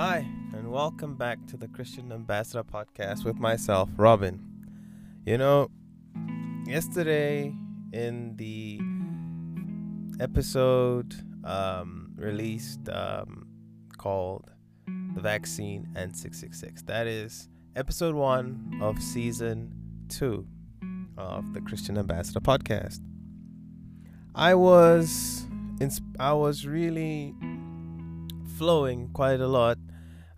Hi, and welcome back to the Christian Ambassador podcast with myself, Robin. You know, yesterday in the episode um, released um, called The Vaccine and 666, that is episode one of season two of the Christian Ambassador podcast. I was, I was really flowing quite a lot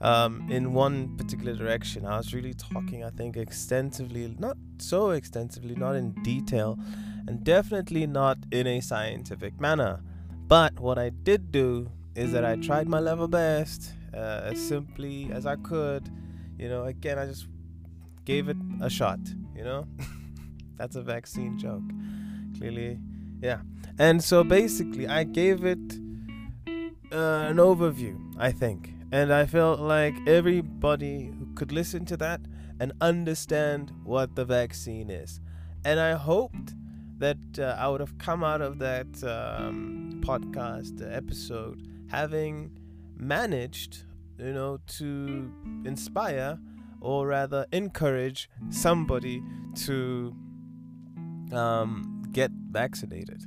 um, in one particular direction. I was really talking, I think, extensively, not so extensively, not in detail, and definitely not in a scientific manner. But what I did do is that I tried my level best, uh, as simply as I could. You know, again, I just gave it a shot, you know? That's a vaccine joke. Clearly, yeah. And so basically, I gave it uh, an overview, I think. And I felt like everybody who could listen to that and understand what the vaccine is. And I hoped that uh, I would have come out of that um, podcast episode having managed, you know, to inspire or rather encourage somebody to um, get vaccinated.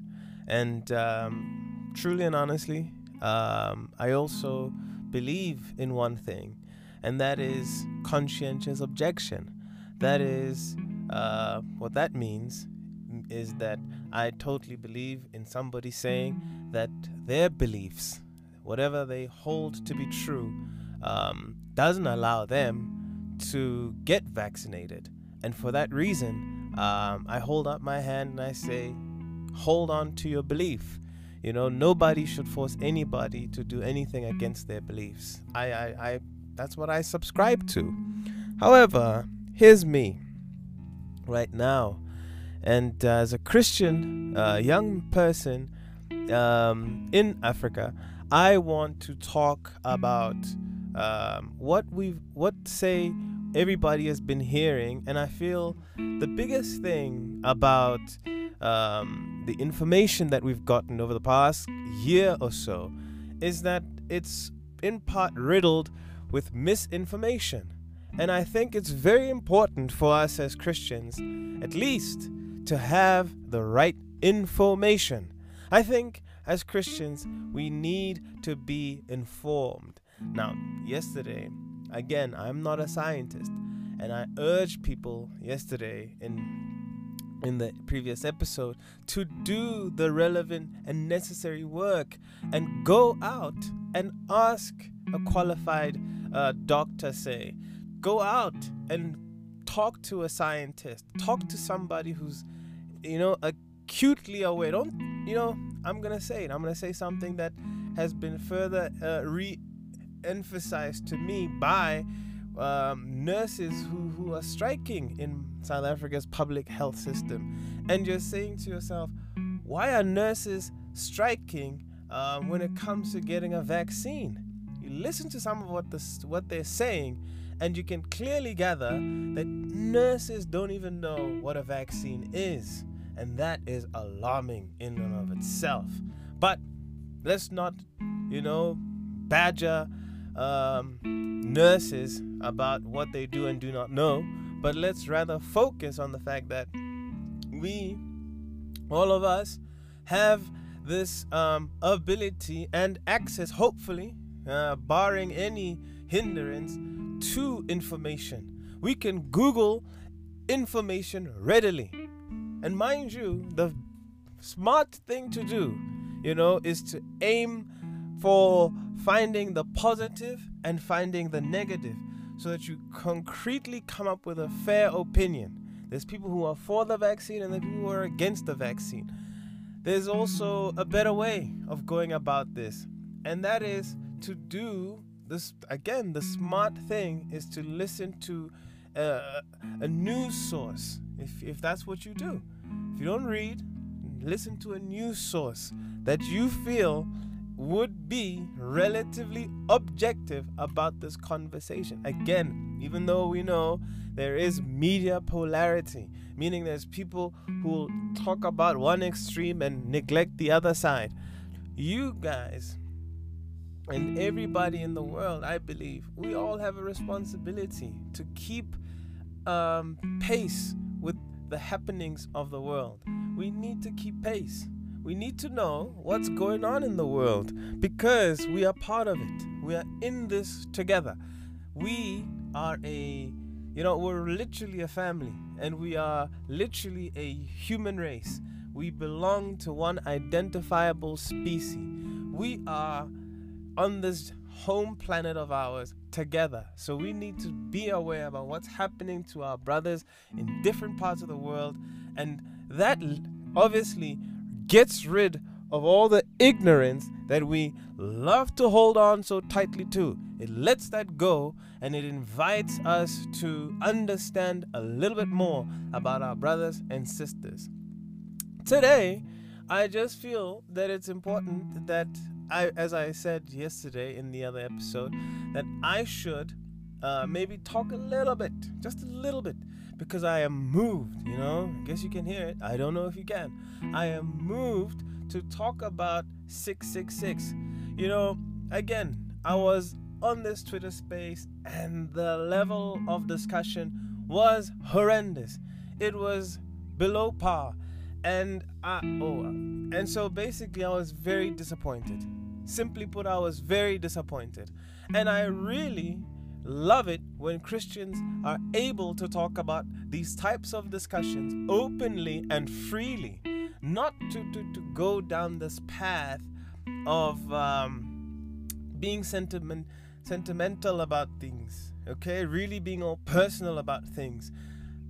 And um, truly and honestly, um, I also believe in one thing, and that is conscientious objection. That is uh, what that means is that I totally believe in somebody saying that their beliefs, whatever they hold to be true, um, doesn't allow them to get vaccinated. And for that reason, um, I hold up my hand and I say, hold on to your belief. You know, nobody should force anybody to do anything against their beliefs. I, I, I that's what I subscribe to. However, here's me right now, and uh, as a Christian uh, young person um, in Africa, I want to talk about um, what we've, what say everybody has been hearing, and I feel the biggest thing about um, the information that we've gotten over the past year or so is that it's in part riddled with misinformation. And I think it's very important for us as Christians, at least, to have the right information. I think as Christians, we need to be informed. Now, yesterday, again, I'm not a scientist, and I urged people yesterday in in the previous episode to do the relevant and necessary work and go out and ask a qualified uh, doctor say. Go out and talk to a scientist. Talk to somebody who's you know acutely aware. Don't you know i'm gonna say it. I'm gonna say something that has been further uh, re-emphasized to me by um, nurses who, who are striking in South Africa's public health system. And you're saying to yourself, why are nurses striking um, when it comes to getting a vaccine? You listen to some of what, what they're saying, and you can clearly gather that nurses don't even know what a vaccine is. And that is alarming in and of itself. But let's not, you know, badger um, nurses about what they do and do not know, but let's rather focus on the fact that we, all of us, have this um, ability and access, hopefully, uh, barring any hindrance, to information. We can Google information readily. And mind you, the smart thing to do, you know, is to aim for finding the positive and finding the negative so that you concretely come up with a fair opinion. There's people who are for the vaccine and the people who are against the vaccine. There's also a better way of going about this, and that is to do this again. The smart thing is to listen to a, a news source if, if that's what you do. If you don't read, listen to a news source that you feel would be relatively objective about this conversation. Again, even though we know there is media polarity, meaning there's people who talk about one extreme and neglect the other side. You guys and everybody in the world, I believe, we all have a responsibility to keep um, pace with the happenings of the world. We need to keep pace. We need to know what's going on in the world because we are part of it. We are in this together. We are a, you know, we're literally a family and we are literally a human race. We belong to one identifiable species. We are on this home planet of ours together. So we need to be aware about what's happening to our brothers in different parts of the world. And that obviously gets rid of all the ignorance that we love to hold on so tightly to. It lets that go and it invites us to understand a little bit more about our brothers and sisters. Today, I just feel that it's important that I, as I said yesterday in the other episode, that I should uh, maybe talk a little bit, just a little bit, because I am moved. You know, I guess you can hear it. I don't know if you can. I am moved to talk about 666. You know, again, I was on this Twitter space, and the level of discussion was horrendous. It was below par and I oh and so basically I was very disappointed. Simply put, I was very disappointed. And I really love it when Christians are able to talk about these types of discussions openly and freely, not to, to, to go down this path of um, being sentiment, sentimental about things, okay? Really being all personal about things.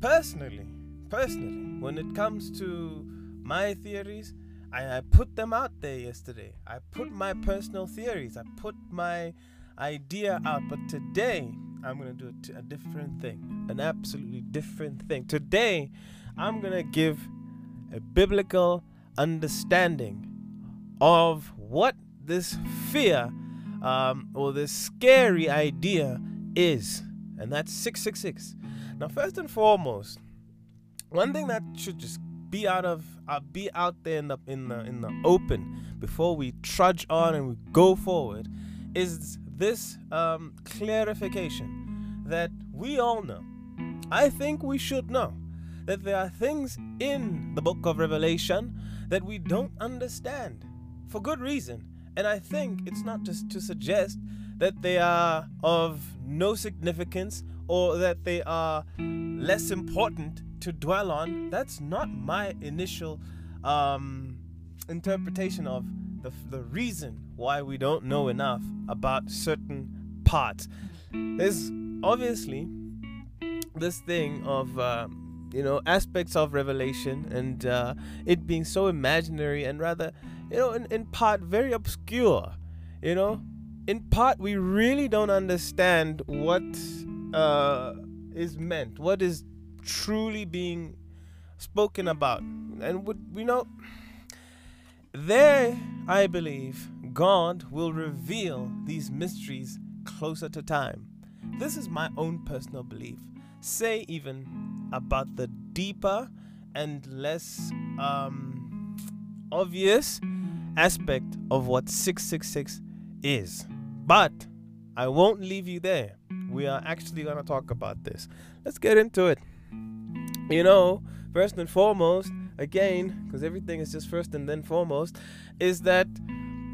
Personally, personally, when it comes to my theories, I, I put them out there yesterday. I put my personal theories, I put my idea out. But today, I'm going to do a, t- a different thing, an absolutely different thing. Today, I'm going to give a biblical understanding of what this fear um, or this scary idea is. And that's 666. Now, first and foremost, one thing that should just be out of uh, be out there in the in the in the open before we trudge on and we go forward is this um, clarification that we all know. I think we should know that there are things in the book of Revelation that we don't understand for good reason. And I think it's not just to suggest that they are of no significance or that they are less important to dwell on. That's not my initial um, interpretation of the, the reason why we don't know enough about certain parts. There's obviously this thing of. Uh, you know aspects of revelation and uh, it being so imaginary and rather you know in, in part very obscure you know in part we really don't understand what uh, is meant what is truly being spoken about. And would we know there, I believe, God will reveal these mysteries closer to time. This is my own personal belief. Say, even about the deeper and less um, obvious aspect of what 666 is. But I won't leave you there. We are actually going to talk about this. Let's get into it you know, first and foremost, again, because everything is just first and then foremost, is that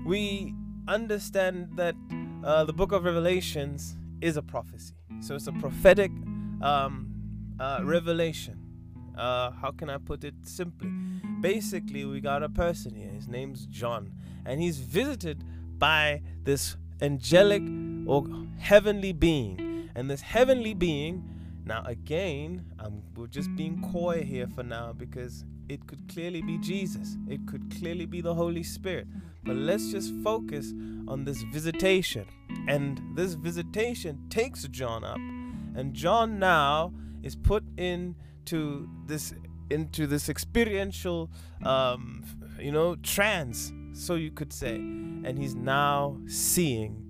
we understand that uh, the book of Revelations is a prophecy. So it's a prophetic um, uh, revelation. Uh, how can I put it simply? Basically, we got a person here. His name's John, and he's visited by this angelic or heavenly being. And this heavenly being now, again, I'm, we're just being coy here for now because it could clearly be Jesus, it could clearly be the Holy Spirit. But let's just focus on this visitation. And this visitation takes John up, and John now is put into this into this experiential um, you know trance so you could say and he's now seeing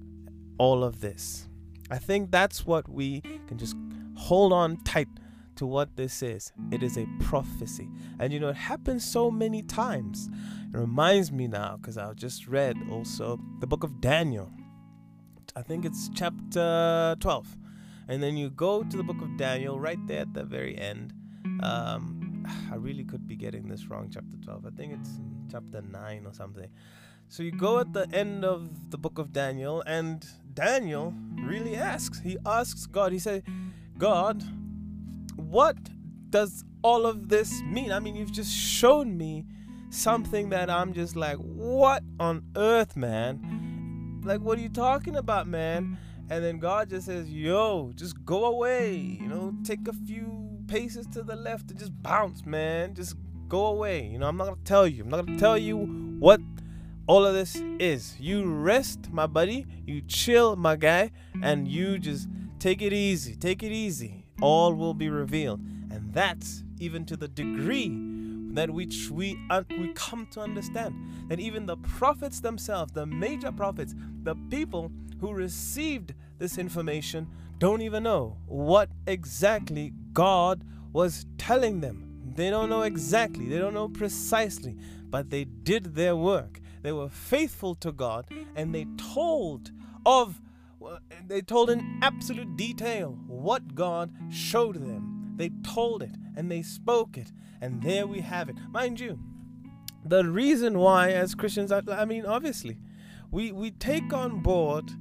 all of this i think that's what we can just hold on tight to what this is. It is a prophecy. And you know, it happens so many times. It reminds me now, because I just read also the book of Daniel. I think it's chapter 12. And then you go to the book of Daniel right there at the very end. Um, I really could be getting this wrong, chapter 12. I think it's chapter 9 or something. So you go at the end of the book of Daniel, and Daniel really asks. He asks God, he said, God, what does all of this mean? I mean, you've just shown me something that I'm just like, what on earth, man? Like, what are you talking about, man? And then God just says, yo, just go away. You know, take a few paces to the left and just bounce, man. Just go away. You know, I'm not going to tell you. I'm not going to tell you what all of this is. You rest, my buddy. You chill, my guy. And you just take it easy. Take it easy. All will be revealed. And that's even to the degree that which we un- we come to understand that even the prophets themselves, the major prophets, the people who received this information don't even know what exactly God was telling them. They don't know exactly, they don't know precisely, but they did their work. They were faithful to God and they told of they told in absolute detail what God showed them. They told it and they spoke it and there we have it. Mind you, the reason why, as Christians, I, I mean, obviously, we, we take on board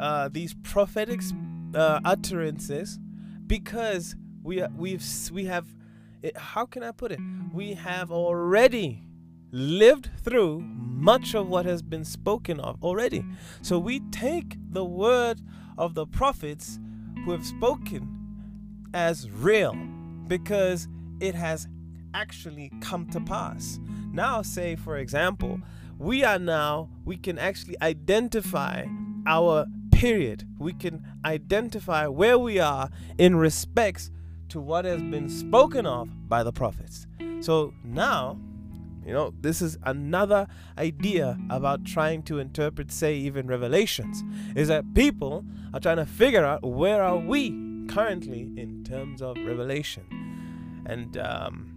uh, these prophetic uh, utterances because we we've we have it, how can I put it? We have already lived through much of what has been spoken of already. So we take the word of the prophets who have spoken as real because it has actually come to pass. Now, say for example, we are now, we can actually identify our period. We can identify where we are in respects to what has been spoken of by the prophets. So now, you know, this is another idea about trying to interpret, say, even revelations, is that people are trying to figure out where are we currently in terms of revelation. And um,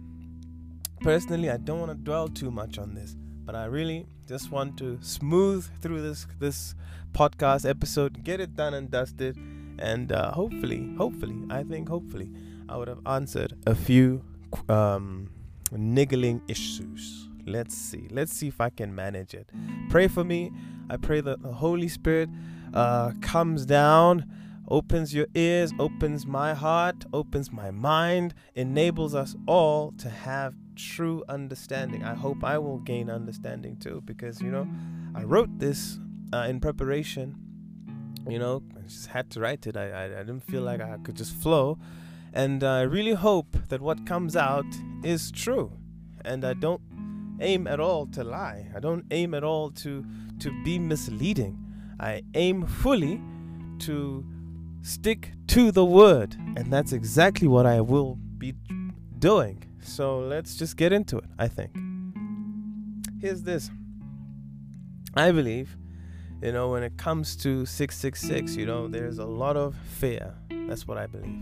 personally, I don't want to dwell too much on this, but I really just want to smooth through this this podcast episode, get it done and dusted, and uh, hopefully, hopefully, I think hopefully, I would have answered a few um, niggling issues. Let's see. Let's see if I can manage it. Pray for me. I pray that the Holy Spirit uh, comes down opens your ears, opens my heart, opens my mind, enables us all to have true understanding. I hope I will gain understanding too because, you know, I wrote this uh, in preparation. You know, I just had to write it. I, I, I didn't feel like I could just flow. And I really hope that what comes out is true. And I don't aim at all to lie. I don't aim at all to to be misleading. I aim fully to stick to the word. And that's exactly what I will be doing. So let's just get into it, I think. Here's this I believe, you know, when it comes to 666, you know, there's a lot of fear. That's what I believe.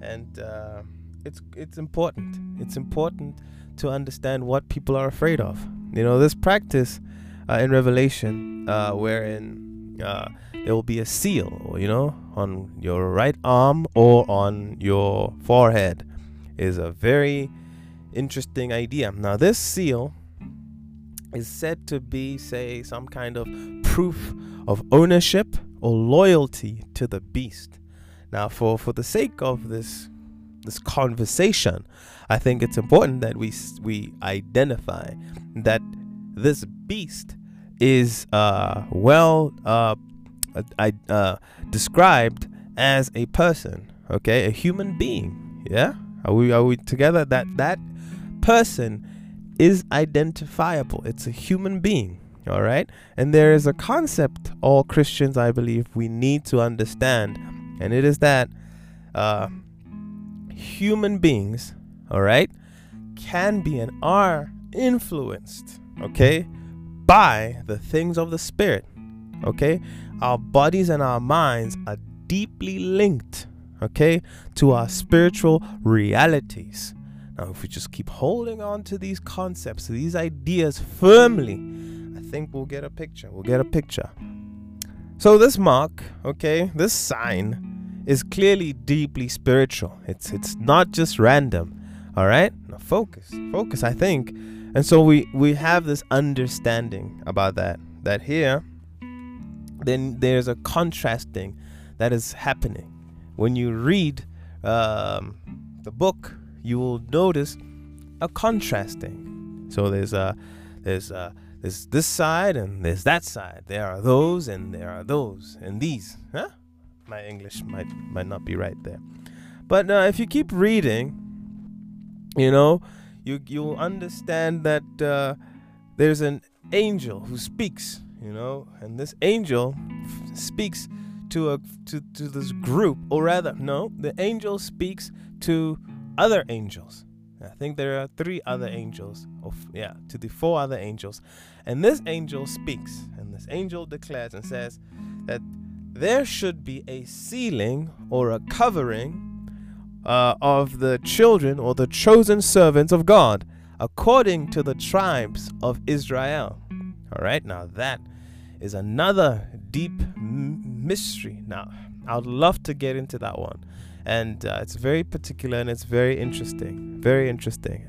And uh, it's, it's important. It's important to understand what people are afraid of. You know, this practice uh, in Revelation, uh, wherein uh, there will be a seal, you know, on your right arm or on your forehead, is a very interesting idea. Now, this seal is said to be, say, some kind of proof of ownership or loyalty to the beast. Now, for, for the sake of this this conversation, I think it's important that we we identify that this beast is uh, well uh, uh, uh, described as a person, okay, a human being. Yeah, are we are we together? That that person is identifiable. It's a human being. All right, and there is a concept all Christians, I believe, we need to understand, and it is that uh, human beings, all right, can be and are influenced, okay, by the things of the spirit. Okay, our bodies and our minds are deeply linked, okay, to our spiritual realities. Now, if we just keep holding on to these concepts, these ideas firmly, I think we'll get a picture. We'll get a picture. So this mark, okay, this sign is clearly deeply spiritual. It's it's not just random. All right? Focus. Focus, I think. And so we we have this understanding about that that here then there's a contrasting that is happening. When you read um, the book, you will notice a contrasting. So there's a there's a there's this side and there's that side. There are those and there are those and these. Huh? My English might might not be right there. But uh, if you keep reading, you know, you you'll understand that uh, there's an angel who speaks. You know, and this angel f- speaks to a to to this group, or rather, no, the angel speaks to other angels. I think there are three other angels. Of yeah, to the four other angels, and this angel speaks, and this angel declares and says that there should be a sealing or a covering uh, of the children or the chosen servants of God, according to the tribes of Israel. All right, now that is another deep m- mystery. Now, I'd love to get into that one and uh, it's very particular and it's very interesting very interesting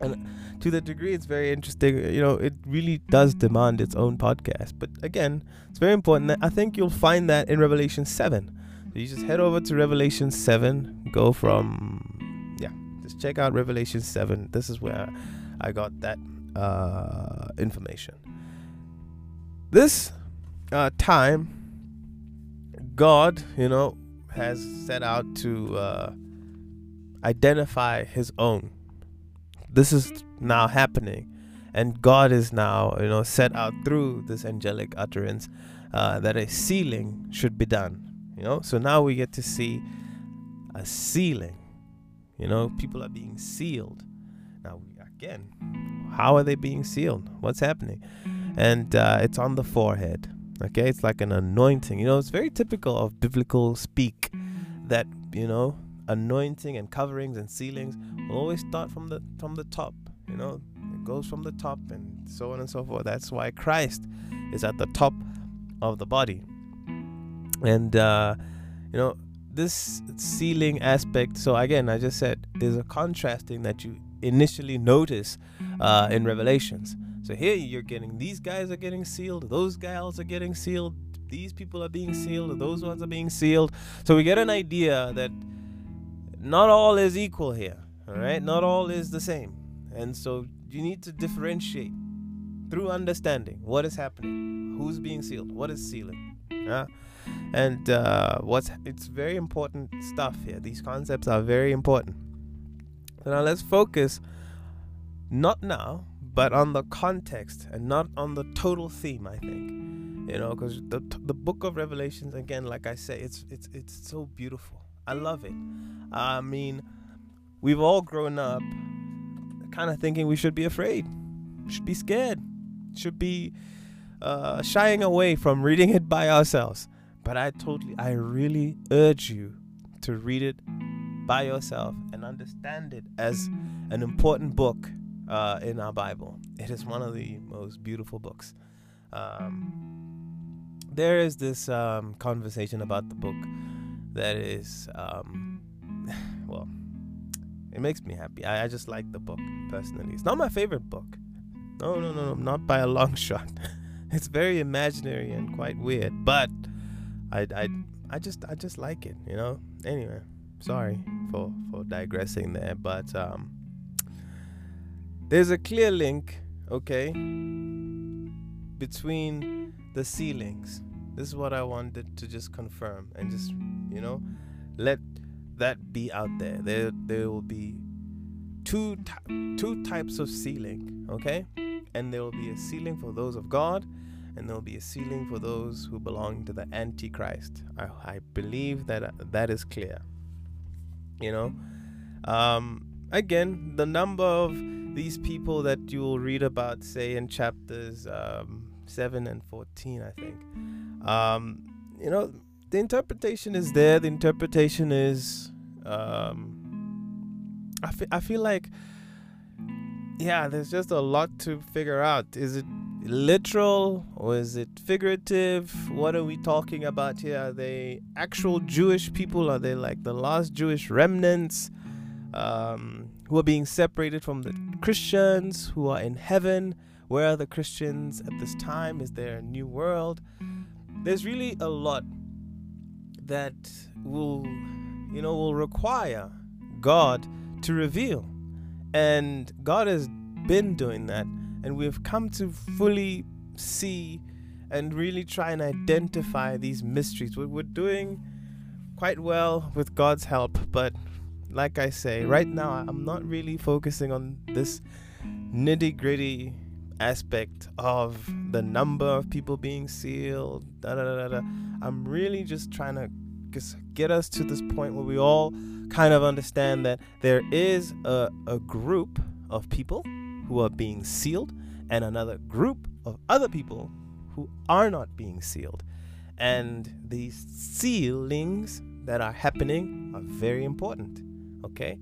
and to the degree it's very interesting. You know it really does demand its own podcast. But again it's very important i think you'll find that in revelation 7 so you just head over to revelation 7 go from yeah just check out revelation 7 this is where i got that uh, information. This uh, time god you know has set out to uh, identify his own. This is now happening, and God is now, you know, set out through this angelic utterance uh, that a sealing should be done. You know, so now we get to see a sealing. You know, people are being sealed. Now, again, how are they being sealed? What's happening? And uh, it's on the forehead. Okay, it's like an anointing. You know, it's very typical of biblical speak that, you know, anointing and coverings and sealings will always start from the from the top. You know, it goes from the top and so on and so forth. That's why Christ is at the top of the body. And uh, you know, this sealing aspect. So again, I just said there's a contrasting that you initially notice uh, in Revelations. So here you're getting these guys are getting sealed, those gals are getting sealed, these people are being sealed, those ones are being sealed. So we get an idea that not all is equal here. All right, not all is the same, and so you need to differentiate through understanding what is happening, who's being sealed, what is sealing, yeah, and uh, what's. It's very important stuff here. These concepts are very important. So now let's focus, not now, but on the context and not on the total theme. I think, you know, because the the book of Revelations again, like I say, it's it's it's so beautiful. I love it. I mean, we've all grown up kind of thinking we should be afraid, should be scared, should be uh, shying away from reading it by ourselves. But I totally, I really urge you to read it by yourself and understand it as an important book uh, in our Bible. It is one of the most beautiful books. Um, there is this um, conversation about the book that is, um, well, it makes me happy. I, I just like the book personally. It's not my favorite book. No, no, no, no, not by a long shot. it's very imaginary and quite weird, but I, I, I just, I just like it. You know. Anyway, sorry for for digressing there, but um, there's a clear link, okay, between the sealings. This is what I wanted to just confirm and just, you know, let that be out there. There, there will be two two types of sealing, okay, and there will be a sealing for those of God, and there will be a sealing for those who belong to the Antichrist. I, I believe that uh, that is clear. You know, um, again, the number of these people that you will read about, say in chapters um, 7 and 14, I think. Um, you know, the interpretation is there. The interpretation is. Um, I, fe- I feel like. Yeah, there's just a lot to figure out. Is it literal or is it figurative? What are we talking about here? Are they actual Jewish people? Are they like the last Jewish remnants um, who are being separated from the Christians who are in heaven? Where are the Christians at this time? Is there a new world? There's really a lot that will, you know, will require God to reveal. And God has been doing that and we've come to fully see and really try and identify these mysteries. We're, doing quite well with God's help, but like I say, right now I'm not really focusing on this nitty gritty aspect of the number of people being sealed. Da, da, da, da. I'm really just trying to just get us to this point where we all kind of understand that there is a, a group of people who are being sealed and another group of other people who are not being sealed. And these sealings that are happening are very important. Okay?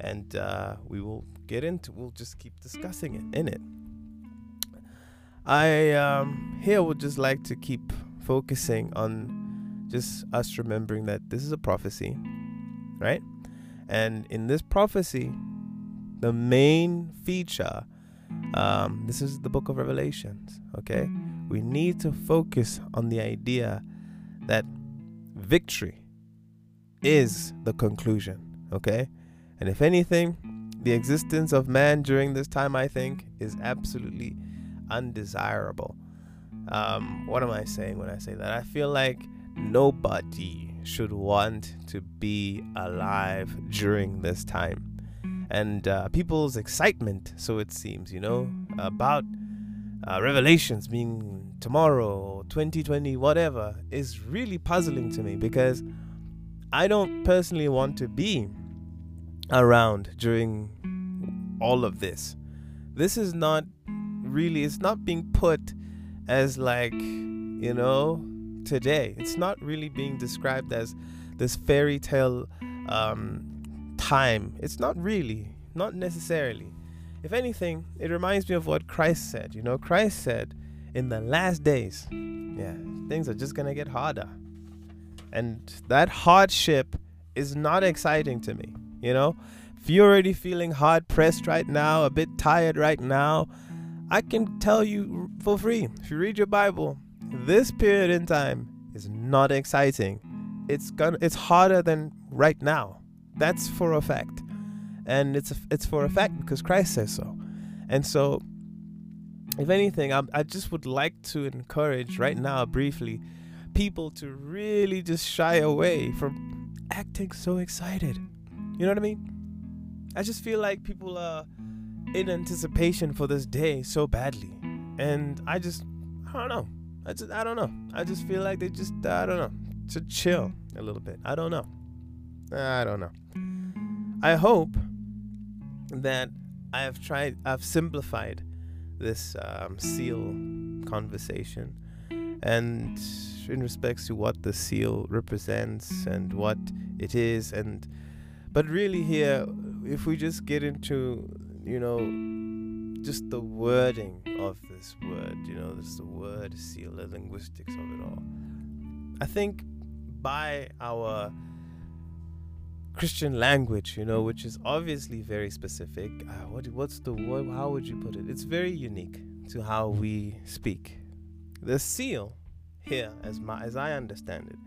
And uh, we will get into, we'll just keep discussing it in it. I um, here would just like to keep focusing on just us remembering that this is a prophecy, right? And in this prophecy, the main feature. Um, this is the book of Revelations, okay? We need to focus on the idea that victory is the conclusion, okay? And if anything, the existence of man during this time, I think, is absolutely undesirable. Um, what am I saying when I say that? I feel like nobody should want to be alive during this time and uh, people's excitement, so it seems, you know, about uh, Revelations being tomorrow, 2020, whatever, is really puzzling to me because I don't personally want to be around during all of this. This is not really, it's not being put as like, you know, today. It's not really being described as this fairy tale um, time. It's not really, not necessarily. If anything, it reminds me of what Christ said. You know, Christ said, in the last days, yeah, things are just going to get harder. And that hardship is not exciting to me. You know, if you're already feeling hard pressed right now, a bit tired right now, I can tell you for free if you read your Bible, this period in time is not exciting. It's gonna it's harder than right now. That's for a fact. And it's it's for a fact because Christ says so. And so if anything, I, I just would like to encourage right now briefly people to really just shy away from acting so excited. You know what I mean? I just feel like people are in anticipation for this day so badly. And I just I don't know. I just I don't know. I just feel like they just I don't know. To chill a little bit. I don't know. I don't know. I hope that I have tried, I've simplified this um, seal conversation and in respects to what the seal represents and what it is and but really here if we just get into you know just the wording of this word you know this the word seal the linguistics of it all i think by our Christian language, you know, which is obviously very specific. Uh, what, what's the what, how would you put it? It's very unique to how we speak. The seal here, as my as I understand it,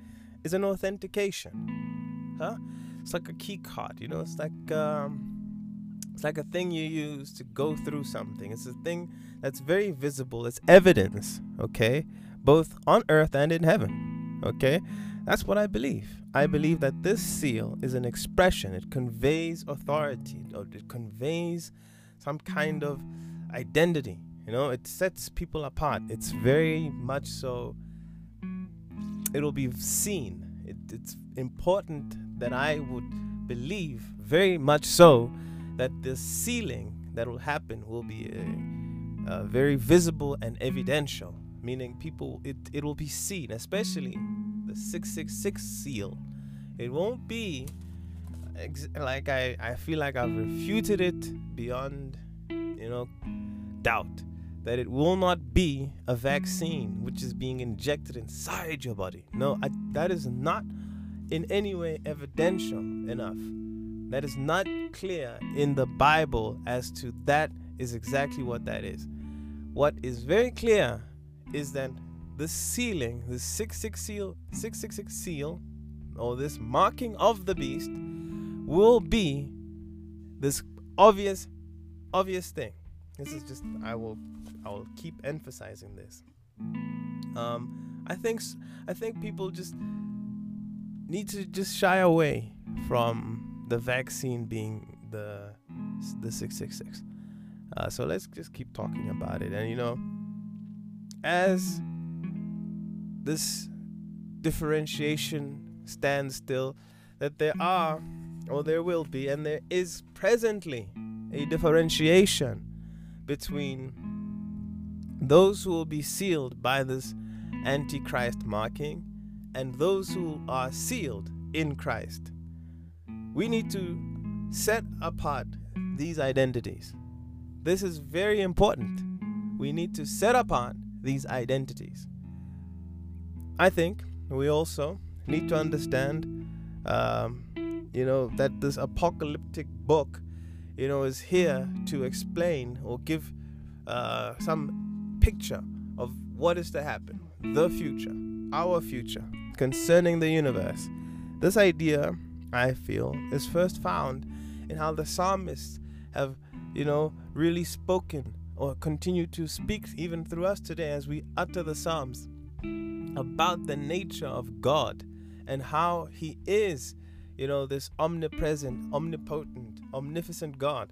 is an authentication. Huh? It's like a key card, you know. It's like um, it's like a thing you use to go through something. It's a thing that's very visible. It's evidence, okay, both on earth and in heaven, okay. That's what I believe. I believe that this seal is an expression, it conveys authority, it conveys some kind of identity. You know, it sets people apart. It's very much so, it'll be seen. It, it's important that I would believe, very much so, that the sealing that will happen will be a, a very visible and evidential, meaning people, it, it will be seen, especially the 666 seal. It won't be ex- like I, I feel like I've refuted it beyond, you know, doubt. that it will not be a vaccine which is being injected inside your body. No, I, that is not in any way evidential enough. That is not clear in the Bible as to that is exactly what that is. What is very clear is that the sealing, the 666 seal, 666 seal, or this marking of the beast, will be this obvious, obvious thing. This is just I will I will keep emphasizing this. Um, I think I think people just need to just shy away from the vaccine being the the 666. Uh, so let's just keep talking about it. And you know, as this differentiation stands still, that there are, or there will be, and there is presently a differentiation between those who will be sealed by this Antichrist marking and those who are sealed in Christ. We need to set apart these identities. This is very important. We need to set apart these identities. I think we also need to understand, um, you know, that this apocalyptic book, you know, is here to explain or give uh, some picture of what is to happen, the future, our future, concerning the universe. This idea, I feel, is first found in how the psalmists have, you know, really spoken or continue to speak even through us today as we utter the psalms about the nature of God and how he is, you know, this omnipresent, omnipotent, omnificent God.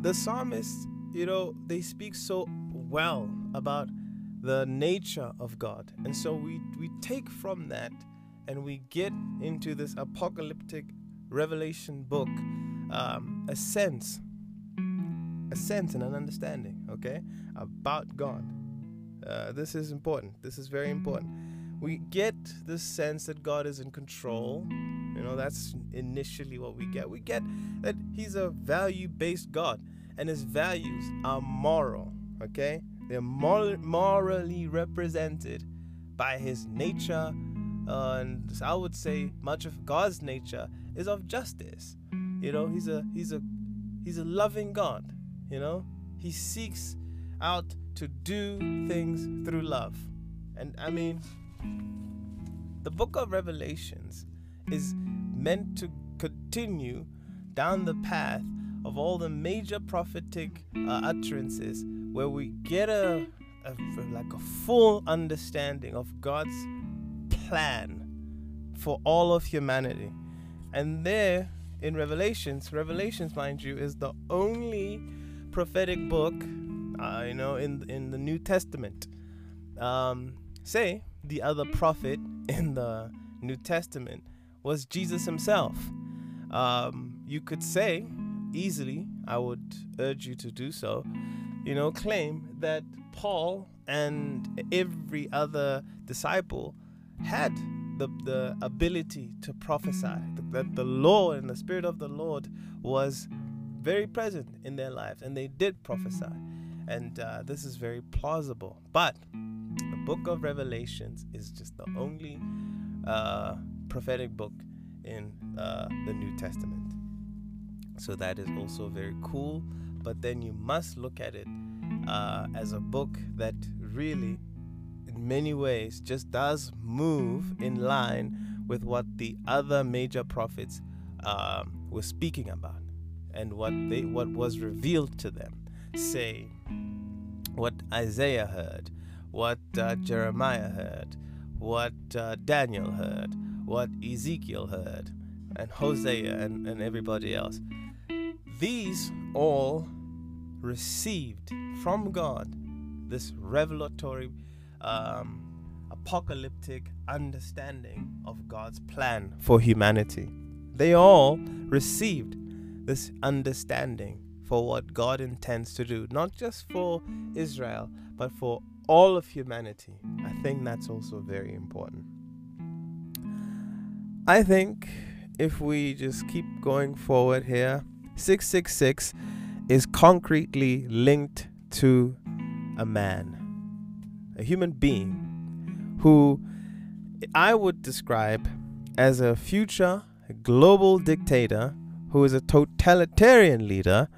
The psalmists, you know, they speak so well about the nature of God. And so we we take from that and we get into this apocalyptic revelation book um, a sense a sense and an understanding okay about god. Uh, this is important. This is very important. We get the sense that god is in control. You know that's initially what we get. We get that he's a value-based god and his values are moral okay they're mor- morally represented by his nature and I would say much of God's nature is of justice. You know, he's a he's a he's a loving God. You know, he seeks out to do things through love, and I mean, the Book of Revelations is meant to continue down the path of all the major prophetic uh, utterances, where we get a, a like a full understanding of God's plan for all of humanity. And there in Revelations, Revelations, mind you, is the only prophetic book, uh, you know, in in the New Testament. Um, say the other prophet in the New Testament was Jesus himself. Um, you could say easily, I would urge you to do so, you know, claim that Paul and every other disciple had the, the ability to prophesy, that the Lord and the Spirit of the Lord was very present in their lives, and they did prophesy. And uh, this is very plausible. But the book of Revelations is just the only uh, prophetic book in uh, the New Testament. So that is also very cool. But then you must look at it uh, as a book that really in many ways just does move in line with what the other major prophets um, were speaking about and what they what was revealed to them. Say what isaiah heard what uh, jeremiah heard what uh, daniel heard what ezekiel heard and hosea and, and everybody else. These all received from god this revelatory um, apocalyptic understanding of God's plan for humanity. They all received this understanding for what God intends to do, not just for Israel, but for all of humanity. I think that's also very important. I think if we just keep going forward here, 666 is concretely linked to a man, a human being, who I would describe as a future global dictator who is a totalitarian leader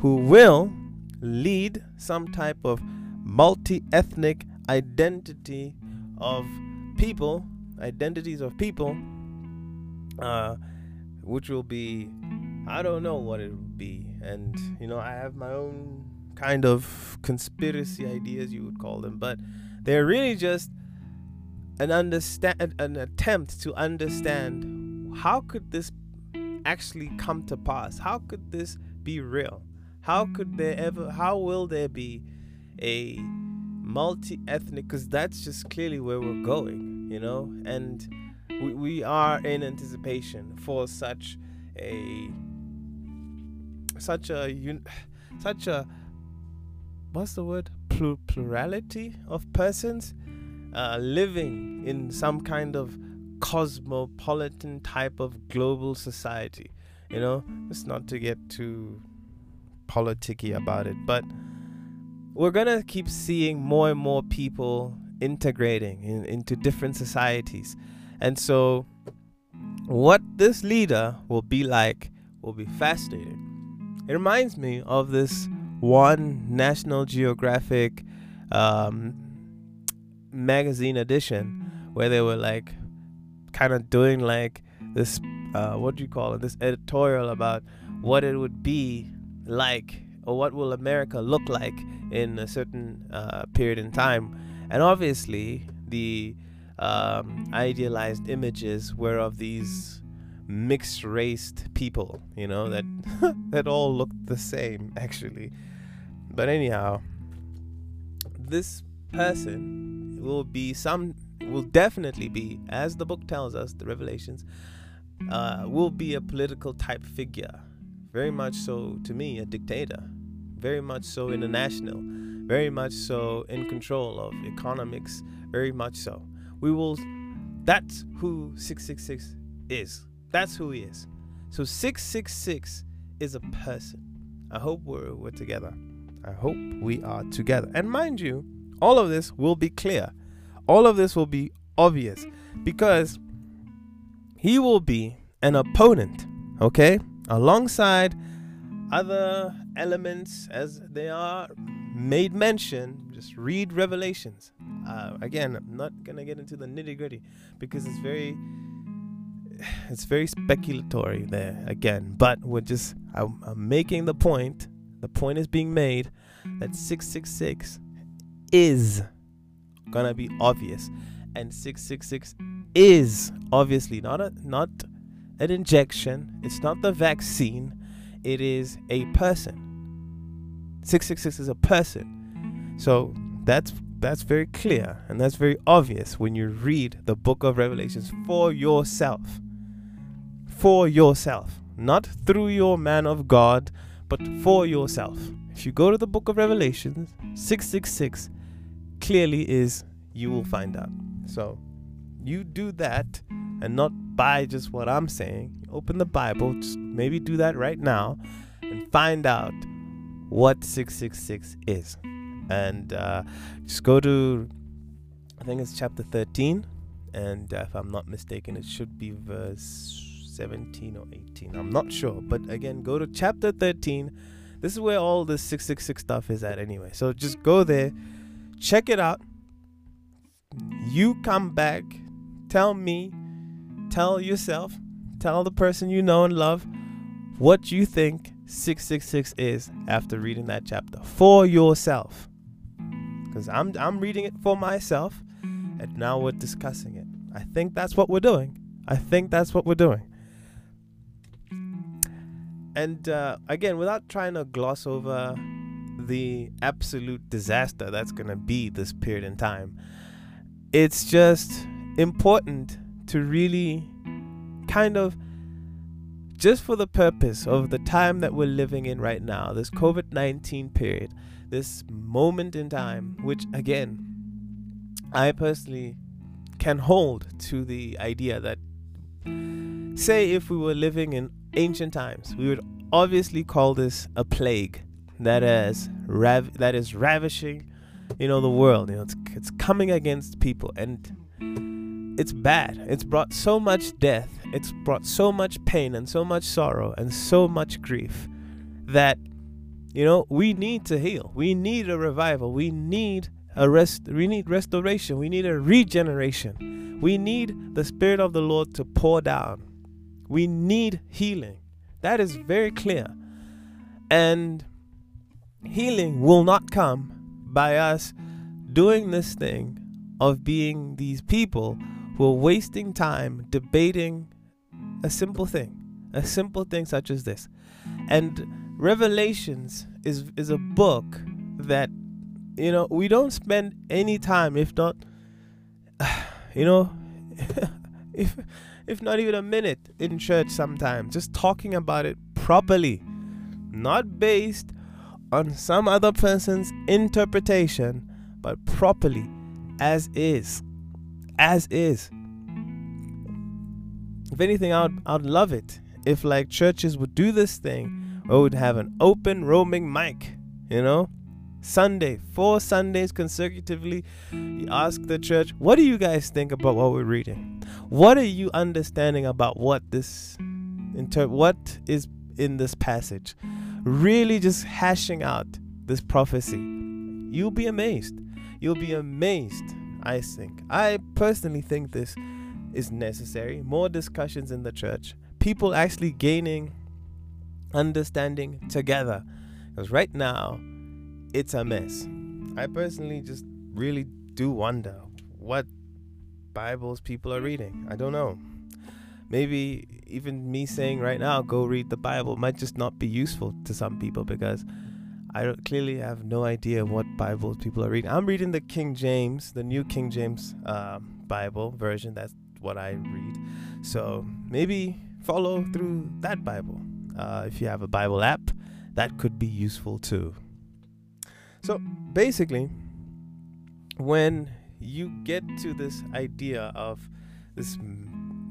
who will lead some type of multi ethnic identity of people, identities of people, uh, which will be, I don't know what it would be. And, you know, I have my own kind of conspiracy ideas, you would call them, but they're really just an understand an attempt to understand how could this actually come to pass? How could this be real? How could there ever how will there be a multi-ethnic because that's just clearly where we're going you know? And we, we are in anticipation for such a such a such a what's the word plurality of persons uh, living in some kind of cosmopolitan type of global society. You know, it's not to get too politicky about it, but we're gonna keep seeing more and more people integrating in, into different societies. And so, what this leader will be like will be fascinating. It reminds me of this one National Geographic um, magazine edition where they were like kind of doing like this uh, what do you call it? This editorial about what it would be like or what will america look like in a certain uh, period in time. And obviously the um, idealized images were of these mixed raced people you know that that all looked the same actually. But anyhow this person will be some will definitely be as the book tells us the revelations uh, will be a political type figure. Very much so to me a dictator. Very much so international. Very much so in control of economics. Very much so. We will that's who 666 is that's who he is so 666 is a person i hope we're, we're together i hope we are together and mind you all of this will be clear. All of this will be obvious because he will be an opponent, okay? Alongside other elements as they are made mention. Just read Revelations. Uh, again, I'm not gonna get into the nitty gritty because it's very, it's very speculatory there again. But we're just, I'm, I'm making the point. The point is being made that 666 is gonna be obvious, and 666 is obviously not a not an injection. It's not the vaccine. It is a person. 666 is a person. So that's that's very clear and that's very obvious when you read the book of Revelations for yourself. For yourself, not through your man of God, but for yourself. If you go to the book of Revelations, 666 clearly is you will find out. So you do that and not buy just what I'm saying. Open the Bible, just maybe do that right now and find out what 666 is. And uh, just go to, I think it's chapter 13. And uh, if I'm not mistaken, it should be verse 17 or 18. I'm not sure. But again, go to chapter 13. This is where all this 666 stuff is at anyway. So just go there check it out. You come back, tell me, tell yourself, tell the person you know and love what you think 666 is after reading that chapter for yourself. Because I'm, I'm reading it for myself, and now we're discussing it. I think that's what we're doing. I think that's what we're doing. And uh, again, without trying to gloss over the absolute disaster that's going to be this period in time. It's just important to really kind of just for the purpose of the time that we're living in right now, this COVID 19 period, this moment in time, which again, I personally can hold to the idea that, say, if we were living in ancient times, we would obviously call this a plague that is rav- that is ravishing you know, the world. You know, it's it's coming against people, and it's bad. It's brought so much death. It's brought so much pain and so much sorrow and so much grief that you know we need to heal. We need a revival. We need a rest. We need restoration. We need a regeneration. We need the Spirit of the Lord to pour down. We need healing. That is very clear. And healing will not come by us doing this thing of being these people who are wasting time debating a simple thing, a simple thing such as this. And Revelations is is a book that you know we don't spend any time, if not, you know, if if not even a minute in church sometimes, just talking about it properly, not based on some other person's interpretation, but properly as is. As is. If anything, I'd, I'd love it if like churches would do this thing or would have an open roaming mic, you know? Sunday, four Sundays consecutively, you ask the church, what do you guys think about what we're reading? What are you understanding about what this inter what is in this passage? really just hashing out this prophecy, you'll be amazed. You'll be amazed, I think. I personally think this is necessary. More discussions in the church, people actually gaining understanding together. Because right now, it's a mess. I personally just really do wonder what Bibles people are reading. I don't know maybe even me saying right now, go read the Bible, might just not be useful to some people because I clearly have no idea what Bibles people are reading. I'm reading the King James, the New King James uh, Bible version. That's what I read. So maybe follow through that Bible. Uh, if you have a Bible app, that could be useful too. So basically, when you get to this idea of this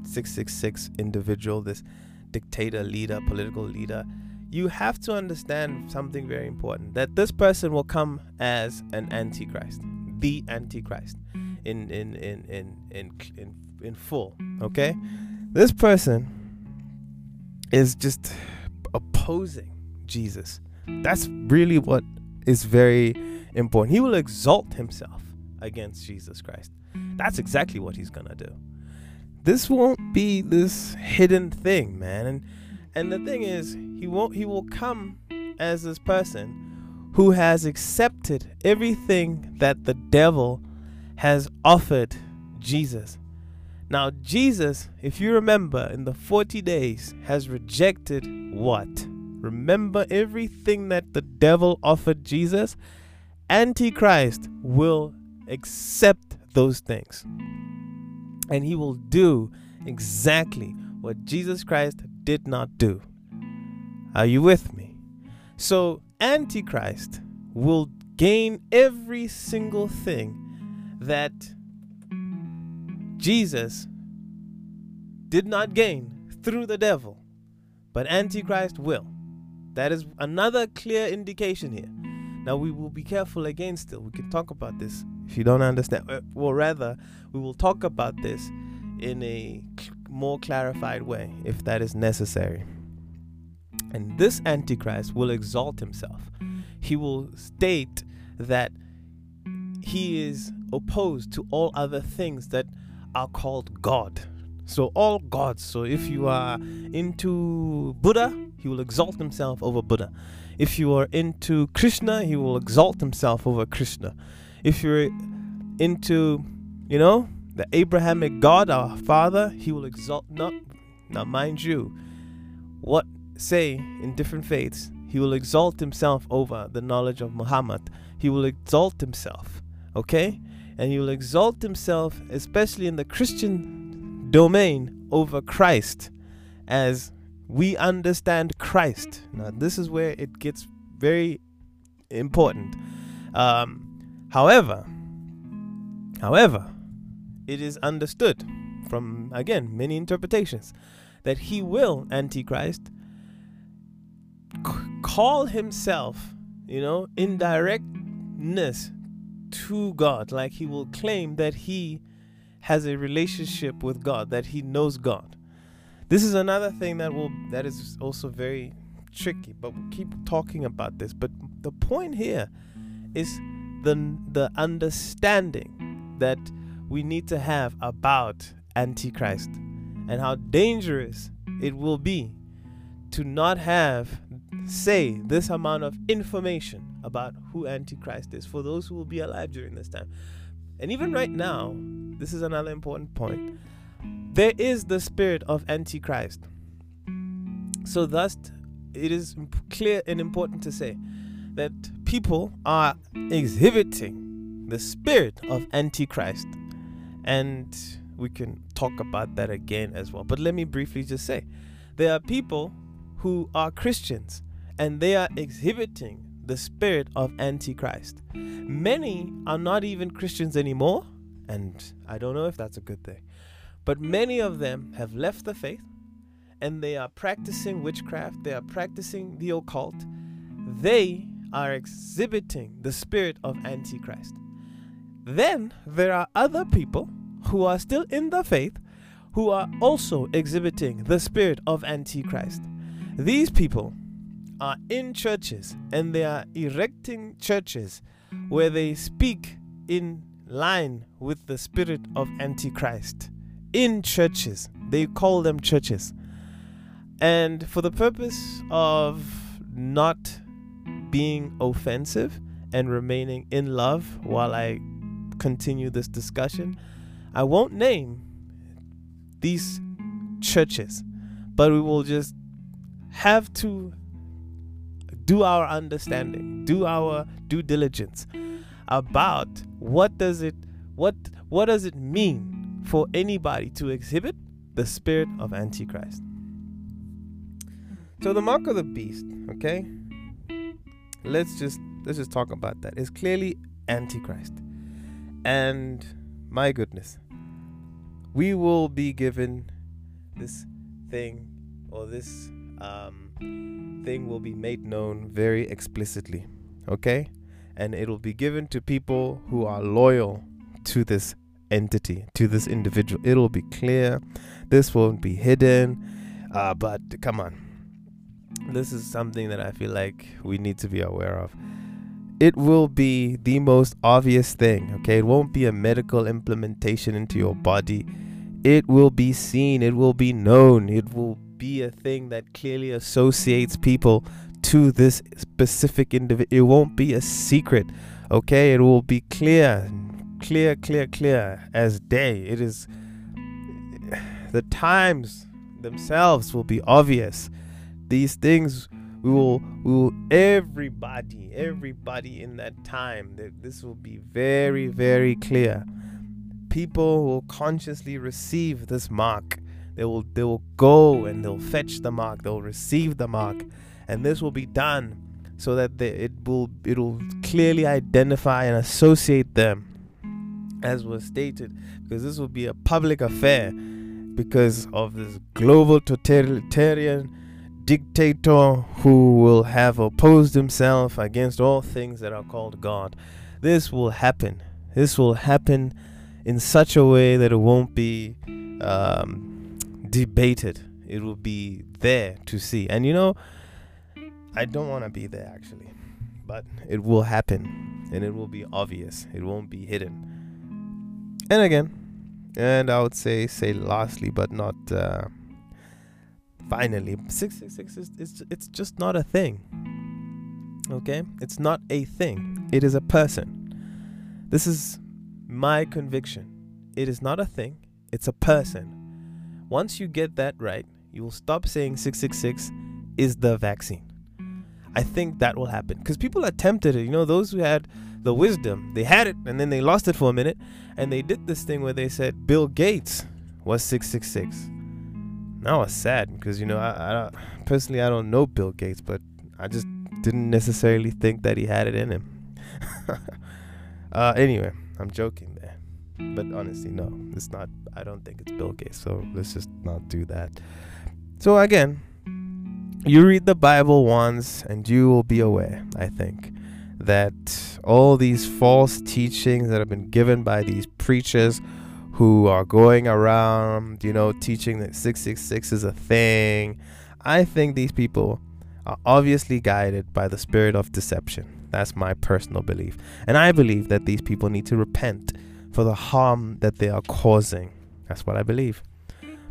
666 individual, this dictator, leader, political leader, you have to understand something very important that this person will come as an antichrist, the antichrist in in in in in in, in full, okay? This person is just opposing Jesus. That's really what is very important. He will exalt himself against Jesus Christ. That's exactly what he's going to do this won't be this hidden thing, man. And and the thing is, he won't he will come as this person who has accepted everything that the devil has offered Jesus. Now, Jesus, if you remember, in the 40 days has rejected what? Remember everything that the devil offered Jesus? Antichrist will accept those things and he will do exactly what Jesus Christ did not do. Are you with me? So, Antichrist will gain every single thing that Jesus did not gain through the devil, but Antichrist will. That is another clear indication here. Now, we will be careful again, still. We can talk about this if you don't understand. Uh, well, rather, we will talk about this in a more clarified way if that is necessary. And this Antichrist will exalt himself. He will state that he is opposed to all other things that are called God. So, all gods. So, if you are into Buddha, he will exalt himself over Buddha. If you are into Krishna, he will exalt himself over Krishna. If you're into, you know, the Abrahamic God, our Father, he will exalt not now mind you, what say in different faiths, he will exalt himself over the knowledge of Muhammad. He will exalt himself. Okay? And he will exalt himself, especially in the Christian domain, over Christ as we understand Christ. Now, this is where it gets very important. Um, however, however, it is understood from again many interpretations that he will Antichrist c- call himself, you know, in directness to God, like he will claim that he has a relationship with God, that he knows God. This is another thing that will that is also very tricky, but we'll keep talking about this. But the point here is the the understanding that we need to have about Antichrist and how dangerous it will be to not have say this amount of information about who Antichrist is for those who will be alive during this time. And even right now, this is another important point. There is the spirit of Antichrist. So, thus, it is clear and important to say that people are exhibiting the spirit of Antichrist. And we can talk about that again as well. But let me briefly just say there are people who are Christians and they are exhibiting the spirit of Antichrist. Many are not even Christians anymore, and I don't know if that's a good thing. But many of them have left the faith and they are practicing witchcraft, they are practicing the occult. They are exhibiting the spirit of Antichrist. Then there are other people who are still in the faith who are also exhibiting the spirit of Antichrist. These people are in churches and they are erecting churches where they speak in line with the spirit of Antichrist. In churches, they call them churches. And for the purpose of not being offensive and remaining in love while I continue this discussion, I won't name these churches, but we will just have to do our understanding, do our due diligence about what does it what what does it mean for anybody to exhibit the spirit of antichrist. So the mark of the beast, okay? Let's just let's just talk about that. It's clearly antichrist. And my goodness, we will be given this thing or this um, thing will be made known very explicitly. Okay? And it'll be given to people who are loyal to this entity, to this individual. It'll be clear. This won't be hidden. Uh, but come on. This is something that I feel like we need to be aware of. It will be the most obvious thing, okay? It won't be a medical implementation into your body. It will be seen, it will be known, it will be a thing that clearly associates people to this specific individual. It won't be a secret, okay? It will be clear, clear, clear, clear as day. It is the times themselves will be obvious. These things we will we will everybody everybody in that time this will be very very clear people will consciously receive this mark they will they will go and they'll fetch the mark. They'll receive the mark, and this will be done so that they, it will it will clearly identify and associate them, as was stated, because this will be a public affair because of this global totalitarian dictator who will have opposed himself against all things that are called God. This will happen. This will happen in such a way that it won't be um, debated. It will be there to see. And you know, I don't want to be there actually, but it will happen and it will be obvious. It won't be hidden. And again, and I would say, say lastly, but not uh, finally, 666 is it's, it's just not a thing. Okay? It's not a thing, it is a person. This is my conviction. It is not a thing, it's a person. Once you get that right, you will stop saying 666 is the vaccine. I think that will happen because people are tempted. You know, those who had the wisdom, they had it and then they lost it for a minute, and they did this thing where they said Bill Gates was 666. Now it's sad because you know I, I personally I don't know Bill Gates, but I just didn't necessarily think that he had it in him. uh, anyway, I'm joking there, but honestly, no, it's not I don't think it's Bill Gates. So let's just not do that. So again, you read the Bible once and you will be aware, I think, that all these false teachings that have been given by these preachers who are going around, you know, teaching that 666 is a thing. I think these people are obviously guided by the spirit of deception. That's my personal belief. And I believe that these people need to repent for the harm that they are causing. That's what I believe.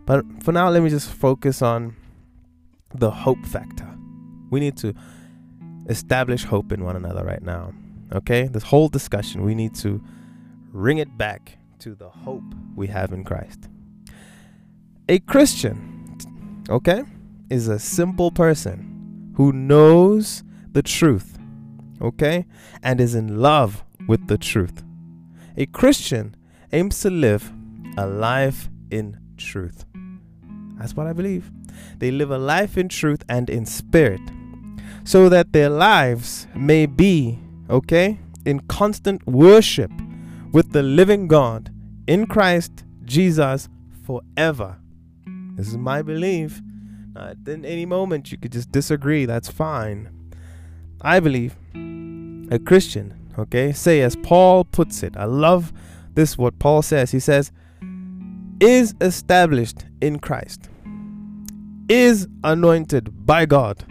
But for now, let me just focus on the hope factor. We need to establish hope in one another right now. Okay? This whole discussion, we need to ring it back to the hope we have in Christ. A Christian, okay, is a simple person who knows the truth, okay, and is in love with the truth. A Christian aims to live a life in truth. That's what I believe. They live a life in truth and in spirit so that their lives may be, okay, in constant worship with the living God in Christ Jesus forever. This is my belief. At any moment you could just disagree, that's fine. I believe a Christian, okay, say as Paul puts it. I love this what Paul says. He says, is established in Christ, is anointed by God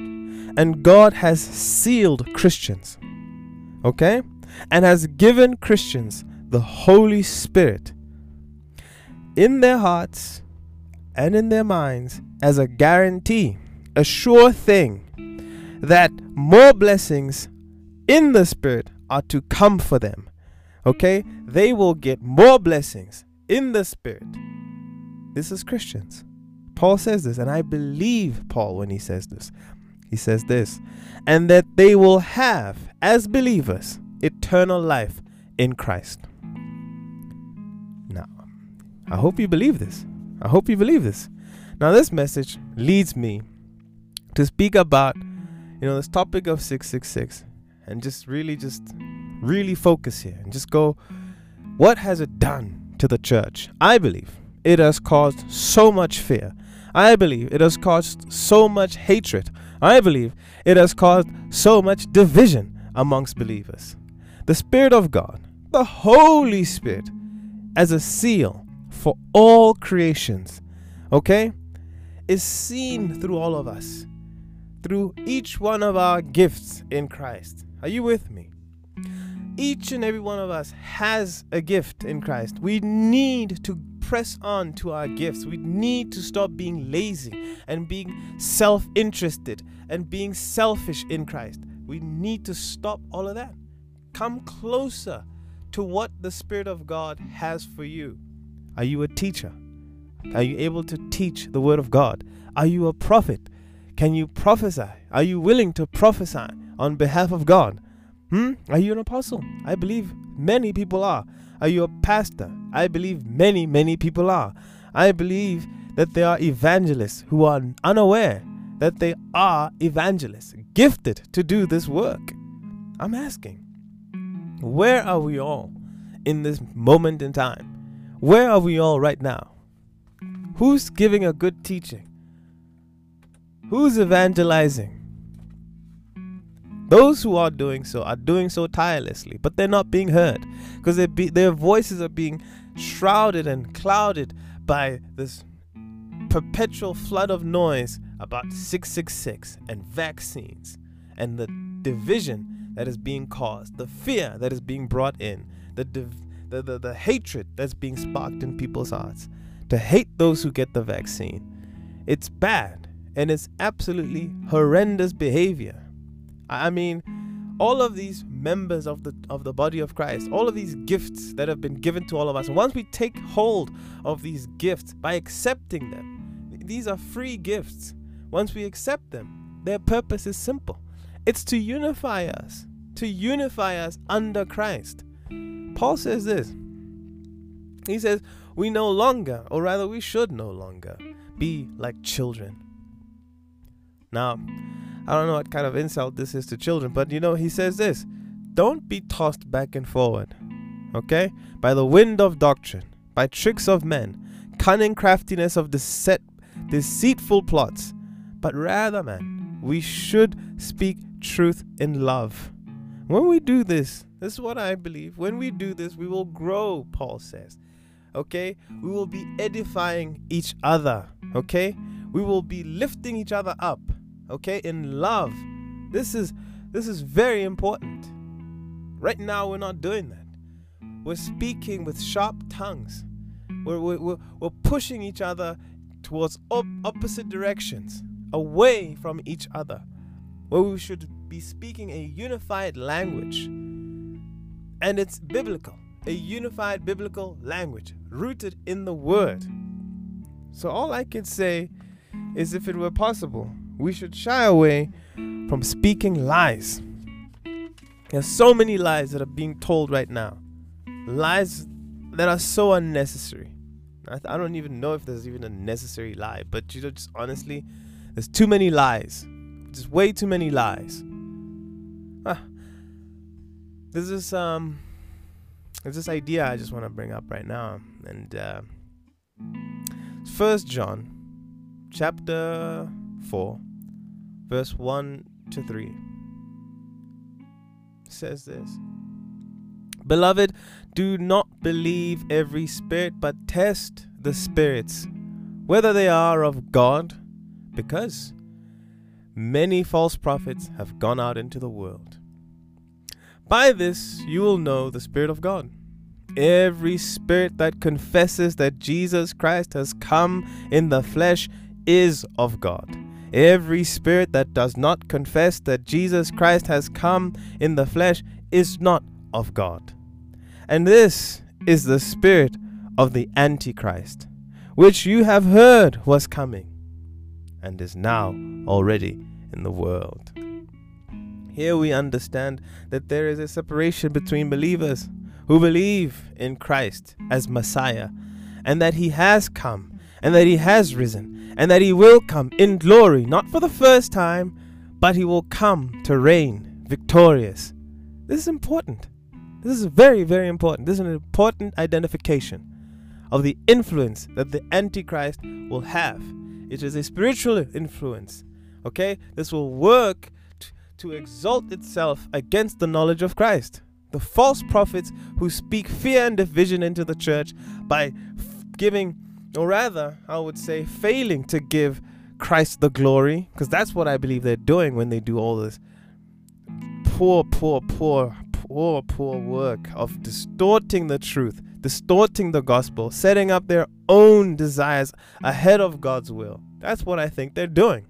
and God has sealed Christians, okay? And has given Christians the Holy Spirit in their hearts and in their minds as a guarantee, a sure thing that more blessings in the Spirit are to come for them. Okay? They will get more blessings in the Spirit. This is Christians. Paul says this, and I believe Paul when he says this he says this, and that they will have, as believers, eternal life in Christ. Now, I hope you believe this. I hope you believe this. Now, this message leads me to speak about, you know, this topic of 666 and just really, just really focus here and just go, what has it done to the church? I believe it has caused so much fear. I believe it has caused so much hatred. I believe it has caused so much division amongst believers. The Spirit of God, the Holy Spirit, as a seal for all creations, okay, is seen through all of us, through each one of our gifts in Christ. Are you with me? Each and every one of us has a gift in Christ. We need to press on to our gifts. We need to stop being lazy and being self interested and being selfish in Christ. We need to stop all of that. Come closer to what the Spirit of God has for you. Are you a teacher? Are you able to teach the Word of God? Are you a prophet? Can you prophesy? Are you willing to prophesy on behalf of God? Hmm? Are you an apostle? I believe many people are. Are you a pastor? I believe many, many people are. I believe that there are evangelists who are unaware that they are evangelists, gifted to do this work. I'm asking, where are we all in this moment in time? Where are we all right now? Who's giving a good teaching? Who's evangelizing? Those who are doing so are doing so tirelessly, but they're not being heard because be, their voices are being shrouded and clouded by this perpetual flood of noise about 666 and vaccines and the division that is being caused, the fear that is being brought in, the, div- the, the, the hatred that's being sparked in people's hearts, to hate those who get the vaccine. It's bad and it's absolutely horrendous behavior. I mean, all of these members of the of the body of Christ, all of these gifts that have been given to all of us. Once we take hold of these gifts by accepting them, these are free gifts. Once we accept them, their purpose is simple. It's to unify us, to unify us under Christ. Paul says this. He says, "We no longer, or rather we should no longer be like children." Now, I don't know what kind of insult this is to children, but you know, he says this Don't be tossed back and forward, okay, by the wind of doctrine, by tricks of men, cunning craftiness of deceit, deceitful plots, but rather, man, we should speak truth in love. When we do this, this is what I believe. When we do this, we will grow, Paul says. Okay? We will be edifying each other. Okay? We will be lifting each other up. Okay? In love. This is this is very important. Right now we're not doing that. We're speaking with sharp tongues. We're, we're, we're pushing each other towards op- opposite directions, away from each other, where we should be speaking a unified language. And it's biblical, a unified biblical language rooted in the Word. So, all I can say is if it were possible, we should shy away from speaking lies. There's so many lies that are being told right now. Lies that are so unnecessary. I, I don't even know if there's even a necessary lie, but you know, just honestly, there's too many lies. Just way too many lies. Ah. There's this um there's this idea I just want to bring up right now. And uh First John chapter 4 verse 1 to 3 says this Beloved, do not believe every spirit, but test the spirits, whether they are of God, because many false prophets have gone out into the world. By this you will know the Spirit of God. Every spirit that confesses that Jesus Christ has come in the flesh is of God. Every spirit that does not confess that Jesus Christ has come in the flesh is not of God. And this is the spirit of the Antichrist, which you have heard was coming and is now already in the world. Here we understand that there is a separation between believers who believe in Christ as Messiah and that he has come and that he has risen and that he will come in glory, not for the first time, but he will come to reign victorious. This is important. This is very, very important. This is an important identification of the influence that the Antichrist will have. It is a spiritual influence. Okay? This will work t- to exalt itself against the knowledge of Christ. The false prophets who speak fear and division into the church by f- giving, or rather, I would say, failing to give Christ the glory, because that's what I believe they're doing when they do all this poor, poor, poor, poor, poor work of distorting the truth, distorting the gospel, setting up their own desires ahead of God's will. That's what I think they're doing.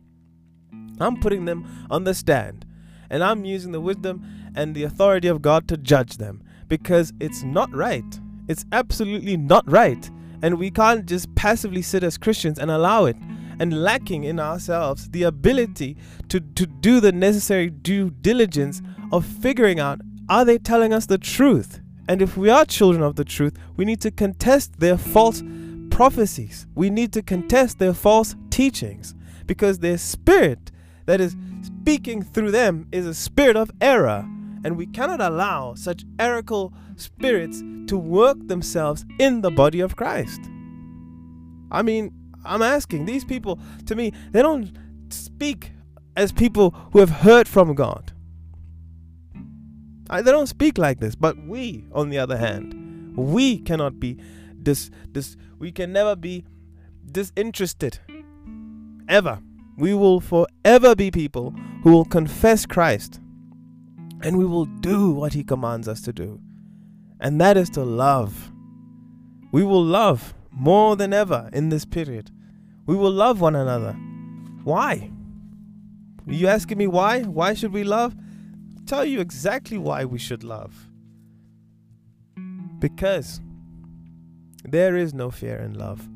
I'm putting them on the stand, and I'm using the wisdom and the authority of God to judge them because it's not right. It's absolutely not right. And we can't just passively sit as Christians and allow it and lacking in ourselves the ability to, to do the necessary due diligence of figuring out are they telling us the truth? And if we are children of the truth, we need to contest their false prophecies. We need to contest their false teachings because their spirit that is speaking through them is a spirit of error. And we cannot allow such errical spirits to work themselves in the body of Christ. I mean, I'm asking these people, to me, they don't speak as people who have heard from God. I, they don't speak like this, but we, on the other hand, we cannot be this this we can never be disinterested ever. We will forever be people who will confess Christ and we will do what he commands us to do. And that is to love. We will love more than ever in this period. We will love one another. Why? Are you asking me why? Why should we love? tell you exactly why we should love. Because there is no fear in love.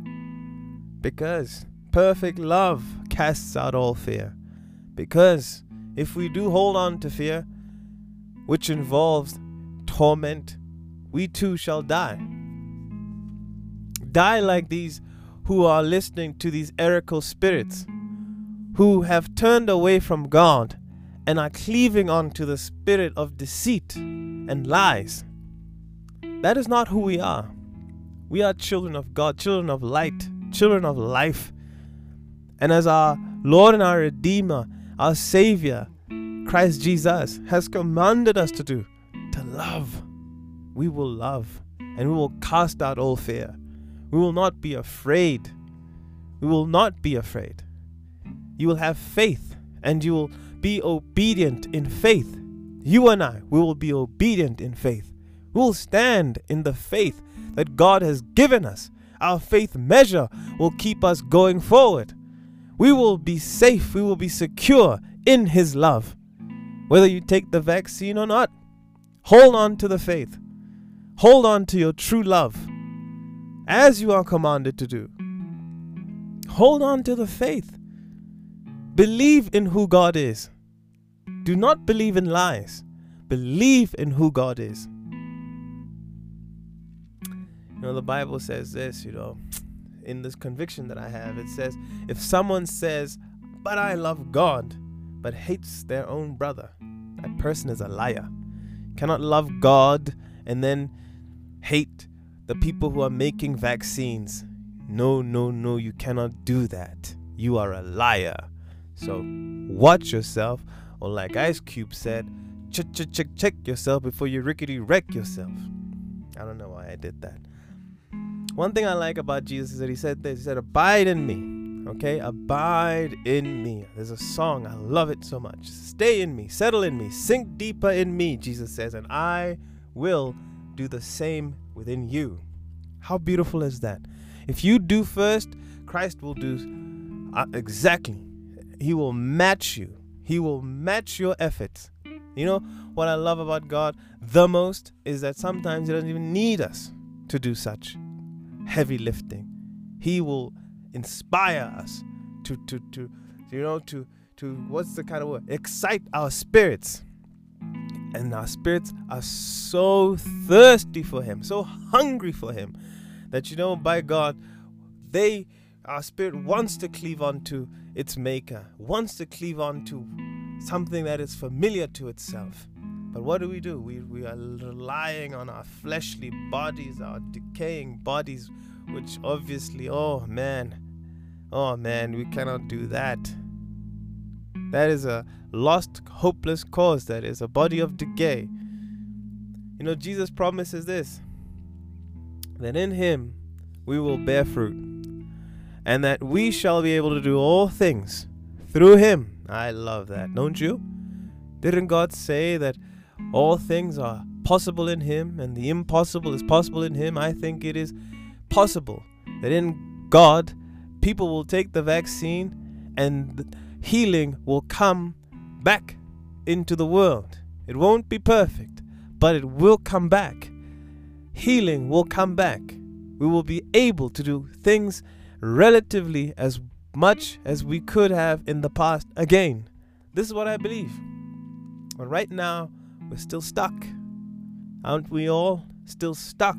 Because perfect love casts out all fear. Because if we do hold on to fear, which involves torment, we too shall die. Die like these who are listening to these erical spirits, who have turned away from God and are cleaving on to the spirit of deceit and lies. That is not who we are. We are children of God, children of light, children of life. And as our Lord and our Redeemer, our Savior, Christ Jesus has commanded us to do to love. We will love and we will cast out all fear. We will not be afraid. We will not be afraid. You will have faith and you will be obedient in faith. You and I, we will be obedient in faith. We will stand in the faith that God has given us. Our faith measure will keep us going forward. We will be safe, we will be secure in His love. Whether you take the vaccine or not, hold on to the faith. Hold on to your true love as you are commanded to do. Hold on to the faith. Believe in who God is. Do not believe in lies. Believe in who God is. You know, the Bible says this, you know, in this conviction that I have, it says, if someone says, but I love God, but hates their own brother, that person is a liar. cannot love God and then hate the people who are making vaccines. No, no, no, you cannot do that. You are a liar. So watch yourself, or like Ice Cube said, check, check, check, check yourself before you rickety wreck yourself. I don't know why I did that. One thing I like about Jesus is that he said this. He said, Abide in me. Okay? Abide in me. There's a song. I love it so much. Stay in me. Settle in me. Sink deeper in me, Jesus says, and I will do the same within you. How beautiful is that? If you do first, Christ will do uh, exactly. He will match you. He will match your efforts. You know what I love about God the most is that sometimes He doesn't even need us to do such heavy lifting. He will inspire us to to to you know to to what's the kind of word? Excite our spirits. And our spirits are so thirsty for him so hungry for him that you know by god they our spirit wants to cleave on to its maker wants to cleave on to something that is familiar to itself. But what do we do? We, we are relying on our fleshly bodies, our decaying bodies, which obviously, oh man, oh man, we cannot do that. That is a lost, hopeless cause. That is a body of decay. You know, Jesus promises this that in Him we will bear fruit, and that we shall be able to do all things through Him. I love that, don't you? Didn't God say that all things are possible in Him, and the impossible is possible in Him. I think it is possible that in God, people will take the vaccine and healing will come back into the world. It won't be perfect, but it will come back. Healing will come back. We will be able to do things relatively as much as we could have in the past again. This is what I believe. But right now, we're still stuck. Aren't we all still stuck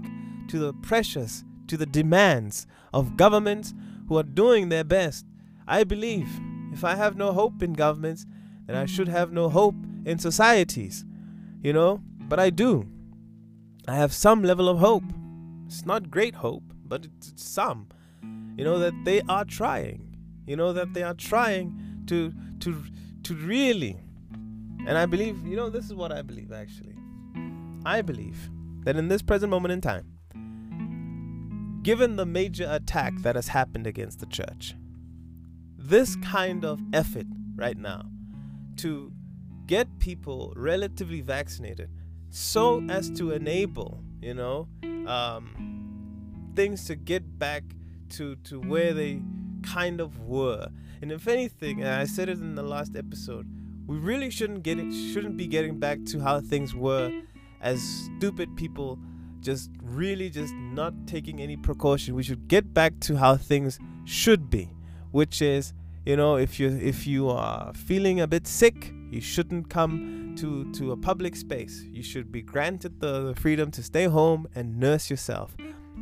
to the pressures, to the demands of governments who are doing their best? I believe if I have no hope in governments, then I should have no hope in societies. You know? But I do. I have some level of hope. It's not great hope, but it's some. You know that they are trying. You know that they are trying to to to really and I believe, you know, this is what I believe actually. I believe that in this present moment in time, given the major attack that has happened against the church, this kind of effort right now to get people relatively vaccinated so as to enable, you know, um, things to get back to, to where they kind of were. And if anything, and I said it in the last episode, we really shouldn't get it shouldn't be getting back to how things were as stupid people just really just not taking any precaution. We should get back to how things should be which is you know if you if you are feeling a bit sick you shouldn't come to to a public space. You should be granted the, the freedom to stay home and nurse yourself.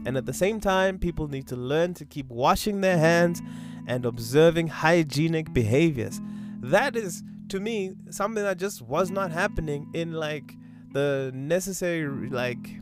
And at the same time people need to learn to keep washing their hands and observing hygienic behaviors. That is to me something that just was not happening in like the necessary like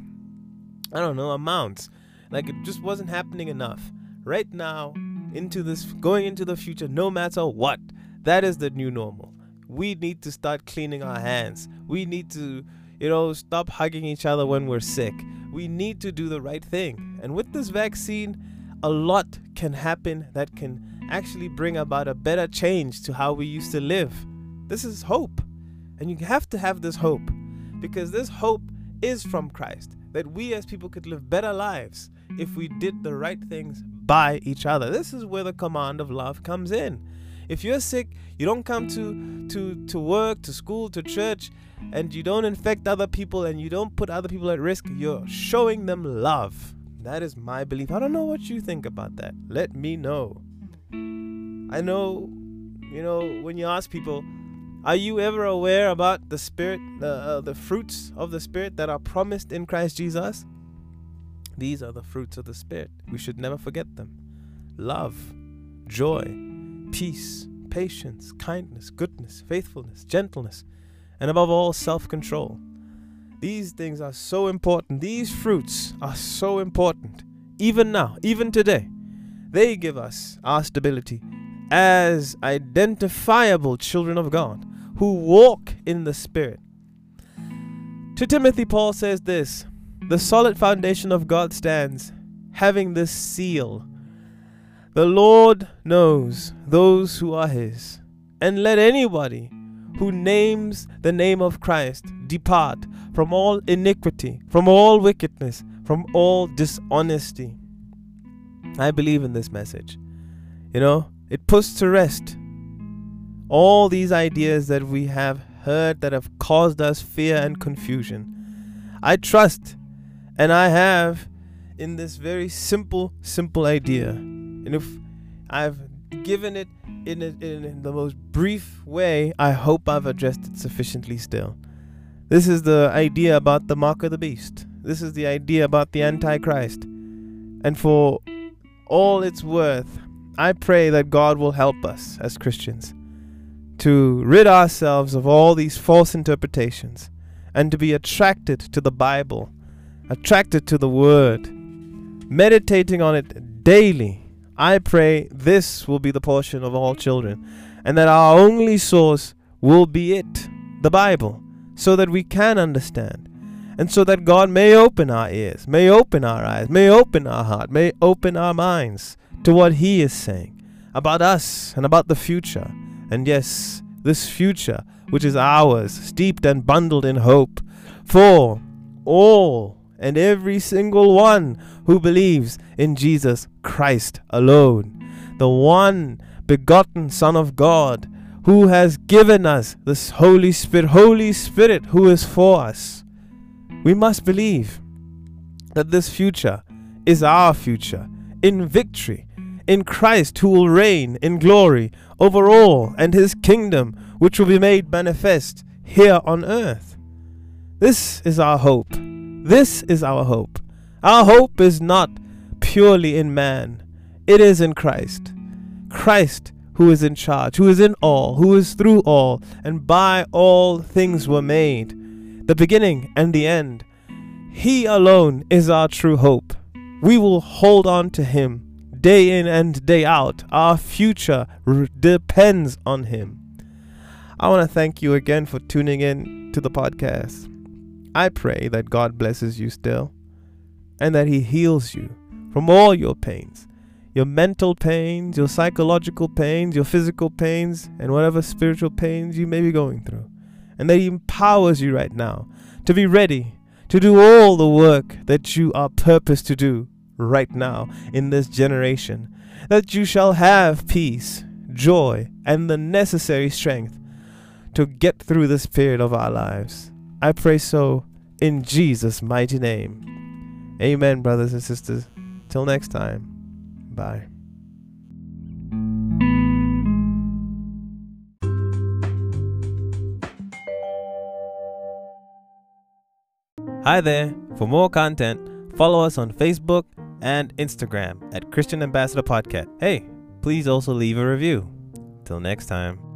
I don't know amounts. Like it just wasn't happening enough. Right now, into this going into the future, no matter what, that is the new normal. we need to start cleaning our hands. We need to, you know, stop hugging each other when we're sick. We need to do the right thing. And with this vaccine, a lot can happen that can actually bring about a better change to how we used to live. This is hope. And you have to have this hope because this hope is from Christ that we as people could live better lives if we did the right things by each other. This is where the command of love comes in. If you're sick, you don't come to to to work, to school, to church, and you don't infect other people and you don't put other people at risk, you're showing them love. That is my belief. I don't know what you think about that. Let me know. I know, you know, when you ask people, are you ever aware about the spirit, the uh, the fruits of the spirit that are promised in Christ Jesus? These are the fruits of the spirit. We should never forget them. Love, joy, peace, patience, kindness, goodness, faithfulness, gentleness, and above all, self-control. These things are so important. These fruits are so important. Even now, even today, they give us our stability as identifiable children of God who walk in the Spirit. To Timothy, Paul says this The solid foundation of God stands, having this seal The Lord knows those who are his, and let anybody who names the name of Christ depart from all iniquity, from all wickedness, from all dishonesty. I believe in this message. You know, it puts to rest all these ideas that we have heard that have caused us fear and confusion. I trust and I have in this very simple, simple idea. And if I've given it in, a, in, the most brief way, I hope I've addressed it sufficiently still. This is the idea about the mark of the beast. This is the idea about the Antichrist. And for all it's worth, I pray that God will help us as Christians to rid ourselves of all these false interpretations and to be attracted to the Bible, attracted to the Word, meditating on it daily. I pray this will be the portion of all children and that our only source will be it, the Bible, so that we can understand and so that God may open our ears, may open our eyes, may open our heart, may open our minds to what He is saying about us and about the future and yes, this future, which is ours, steeped and bundled in hope, for all and every single one who believes in Jesus Christ alone, the one begotten Son of God, who has given us this Holy Spirit, Holy Spirit who is for us. We must believe that this future is our future in victory in Christ who will reign in glory over all, and his kingdom which will be made manifest here on earth. This is our hope. This is our hope. Our hope is not purely in man, it is in Christ. Christ who is in charge, who is in all, who is through all, and by all things were made, the beginning and the end. He alone is our true hope. We will hold on to him day in and day out. Our future r- depends on Him. I want to thank you again for tuning in to the podcast. I pray that God blesses you still and that He heals you from all your pains your mental pains, your psychological pains, your physical pains, and whatever spiritual pains you may be going through. And that He empowers you right now to be ready to do all the work that you are purposed to do right now in this generation, that you shall have peace, joy, and the necessary strength to get through this period of our lives. I pray so in Jesus' mighty name. Amen, brothers and sisters. Till next time, bye. Hi there. For more content, follow us on Facebook and Instagram at Christian Ambassador Podcast. Hey, please also leave a review. Till next time.